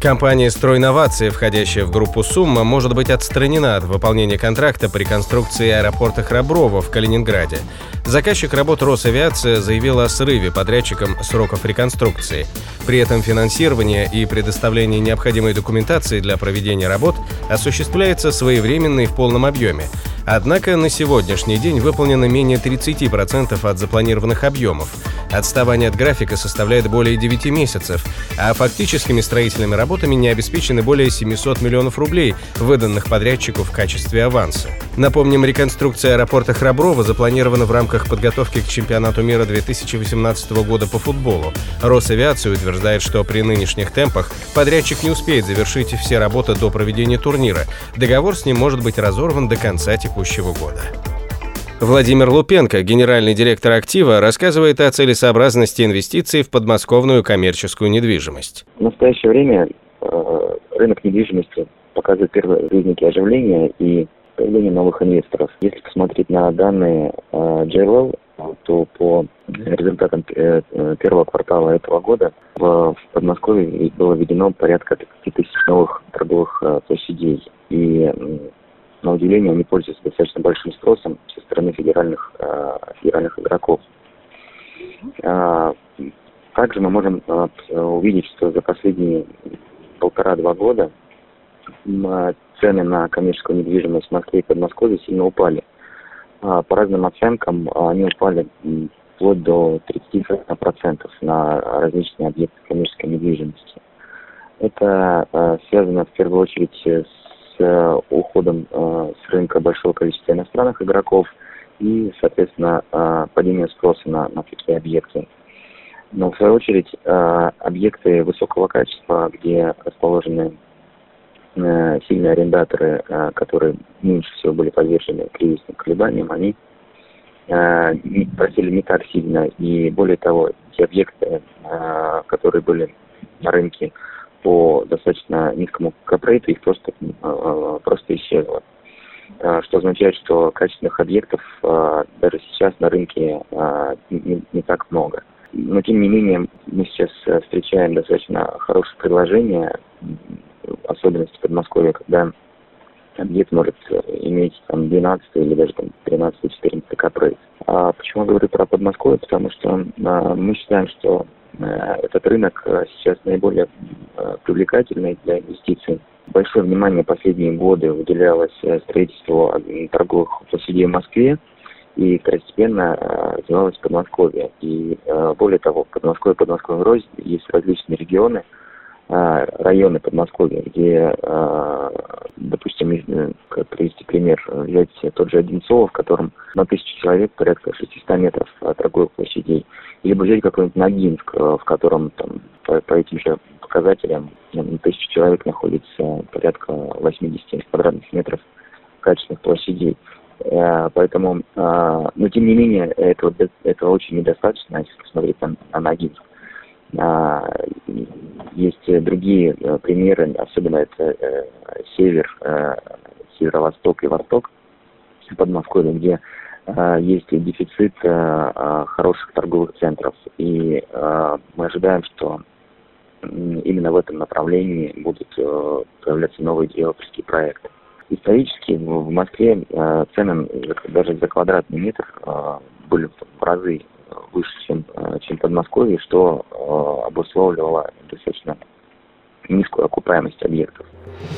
Компания «Стройновации», входящая в группу «Сумма», может быть отстранена от выполнения контракта по реконструкции аэропорта Храброво в Калининграде. Заказчик работ Росавиация заявил о срыве подрядчикам сроков реконструкции. При этом финансирование и предоставление необходимой документации для проведения работ осуществляется своевременно и в полном объеме. Однако на сегодняшний день выполнено менее 30% от запланированных объемов. Отставание от графика составляет более 9 месяцев, а фактическими строительными работами не обеспечены более 700 миллионов рублей, выданных подрядчику в качестве аванса. Напомним, реконструкция аэропорта Храброва запланирована в рамках подготовки к чемпионату мира 2018 года по футболу. Росавиация утверждает, что при нынешних темпах подрядчик не успеет завершить все работы до проведения турнира. Договор с ним может быть разорван до конца текущего текущего года. Владимир Лупенко, генеральный директор актива, рассказывает о целесообразности инвестиций в подмосковную коммерческую недвижимость. В настоящее время э, рынок недвижимости показывает первые признаки оживления и появления новых инвесторов. Если посмотреть на данные э, JLL, то по результатам э, первого квартала этого года в Подмосковье было введено порядка 30 тысяч новых торговых площадей. И на удивление, они пользуются достаточно большим спросом со стороны федеральных, э, федеральных игроков. Э, также мы можем э, увидеть, что за последние полтора-два года цены на коммерческую недвижимость в Москве и Подмосковье сильно упали. По разным оценкам они упали вплоть до 30% на различные объекты коммерческой недвижимости. Это связано в первую очередь с Э, уходом э, с рынка большого количества иностранных игроков и, соответственно, э, падением спроса на, на такие объекты. Но, в свою очередь, объекты высокого качества, где расположены сильные арендаторы, которые меньше всего были подвержены кризисным колебаниям, они просили не так сильно. И более того, те объекты, которые были на рынке по достаточно низкому капрейту их просто, э, просто исчезло. Э, что означает, что качественных объектов э, даже сейчас на рынке не, так много. Но тем не менее мы сейчас встречаем достаточно хорошее предложение, особенности Подмосковья, когда объект может иметь там 12 или даже там 13-14 капрейт. А почему я говорю про Подмосковье? Потому что мы считаем, что этот рынок сейчас наиболее Э, привлекательной для инвестиций. Большое внимание последние годы уделялось э, строительству торговых площадей в Москве, и второстепенно э, развивалось Подмосковье. И более того, Подмосковье, Подмосковье рознь есть различные регионы, районы Подмосковья, где, допустим, как привести пример, взять тот же Одинцово, в котором на тысячу человек порядка 600 метров торговых площадей, либо взять какой-нибудь Ногинск, в котором там по, по этим же показателям на тысячу человек находится порядка 80 квадратных метров качественных площадей. Э, поэтому, э, но тем не менее, этого, этого очень недостаточно, если посмотреть на, на Ногинск. Э, есть другие примеры, особенно это север, северо-восток и восток Подмосковья, где есть дефицит хороших торговых центров. И мы ожидаем, что именно в этом направлении будут э, появляться новые девелоперские проекты. Исторически в Москве э, цены даже за квадратный метр э, были в разы выше, чем, чем в Подмосковье, что обусловливало достаточно низкую окупаемость объектов.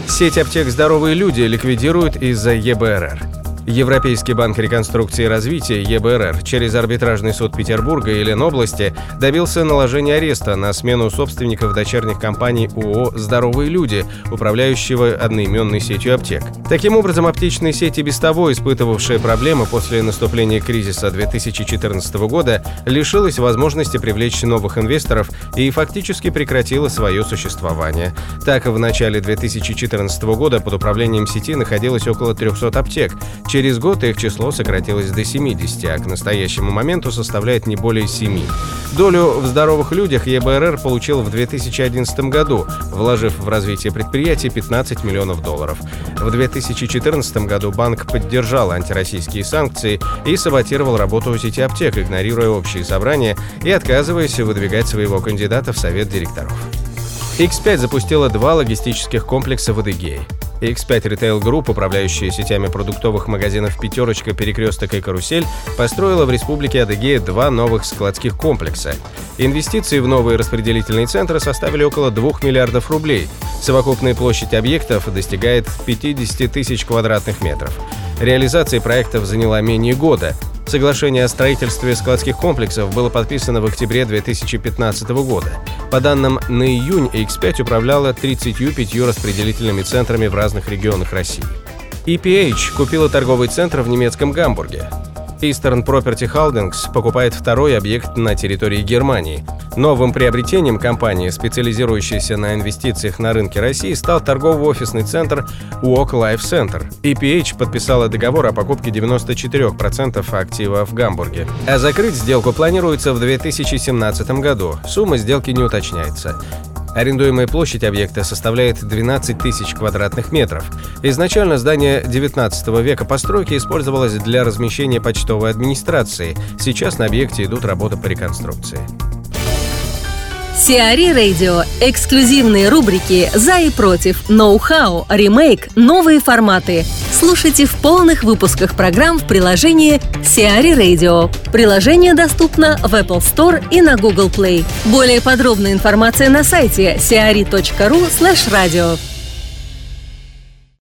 Сеть аптек «Здоровые люди» ликвидируют из-за ЕБРР. Европейский банк реконструкции и развития ЕБРР через арбитражный суд Петербурга и Ленобласти добился наложения ареста на смену собственников дочерних компаний ООО «Здоровые люди», управляющего одноименной сетью аптек. Таким образом, аптечные сети, без того испытывавшие проблемы после наступления кризиса 2014 года, лишилась возможности привлечь новых инвесторов и фактически прекратила свое существование. Так, в начале 2014 года под управлением сети находилось около 300 аптек, Через год их число сократилось до 70, а к настоящему моменту составляет не более 7. Долю в здоровых людях ЕБРР получил в 2011 году, вложив в развитие предприятия 15 миллионов долларов. В 2014 году банк поддержал антироссийские санкции и саботировал работу сети аптек, игнорируя общие собрания и отказываясь выдвигать своего кандидата в совет директоров. X5 запустила два логистических комплекса в Адыгее. X5 Retail Group, управляющая сетями продуктовых магазинов «Пятерочка», «Перекресток» и «Карусель», построила в Республике Адыгея два новых складских комплекса. Инвестиции в новые распределительные центры составили около 2 миллиардов рублей. Совокупная площадь объектов достигает 50 тысяч квадратных метров. Реализация проектов заняла менее года. Соглашение о строительстве складских комплексов было подписано в октябре 2015 года. По данным на июнь, X5 управляла 35 распределительными центрами в разных регионах России. EPH купила торговый центр в немецком Гамбурге. Eastern Property Holdings покупает второй объект на территории Германии. Новым приобретением компании, специализирующейся на инвестициях на рынке России, стал торгово-офисный центр Walk Life Center. EPH подписала договор о покупке 94% активов в Гамбурге. А закрыть сделку планируется в 2017 году. Сумма сделки не уточняется. Арендуемая площадь объекта составляет 12 тысяч квадратных метров. Изначально здание 19 века постройки использовалось для размещения почтовой администрации. Сейчас на объекте идут работы по реконструкции. Сиари Радио. Эксклюзивные рубрики «За и против», «Ноу-хау», «Ремейк», «Новые форматы». Слушайте в полных выпусках программ в приложении Сиари Radio. Приложение доступно в Apple Store и на Google Play. Более подробная информация на сайте siari.ru slash radio.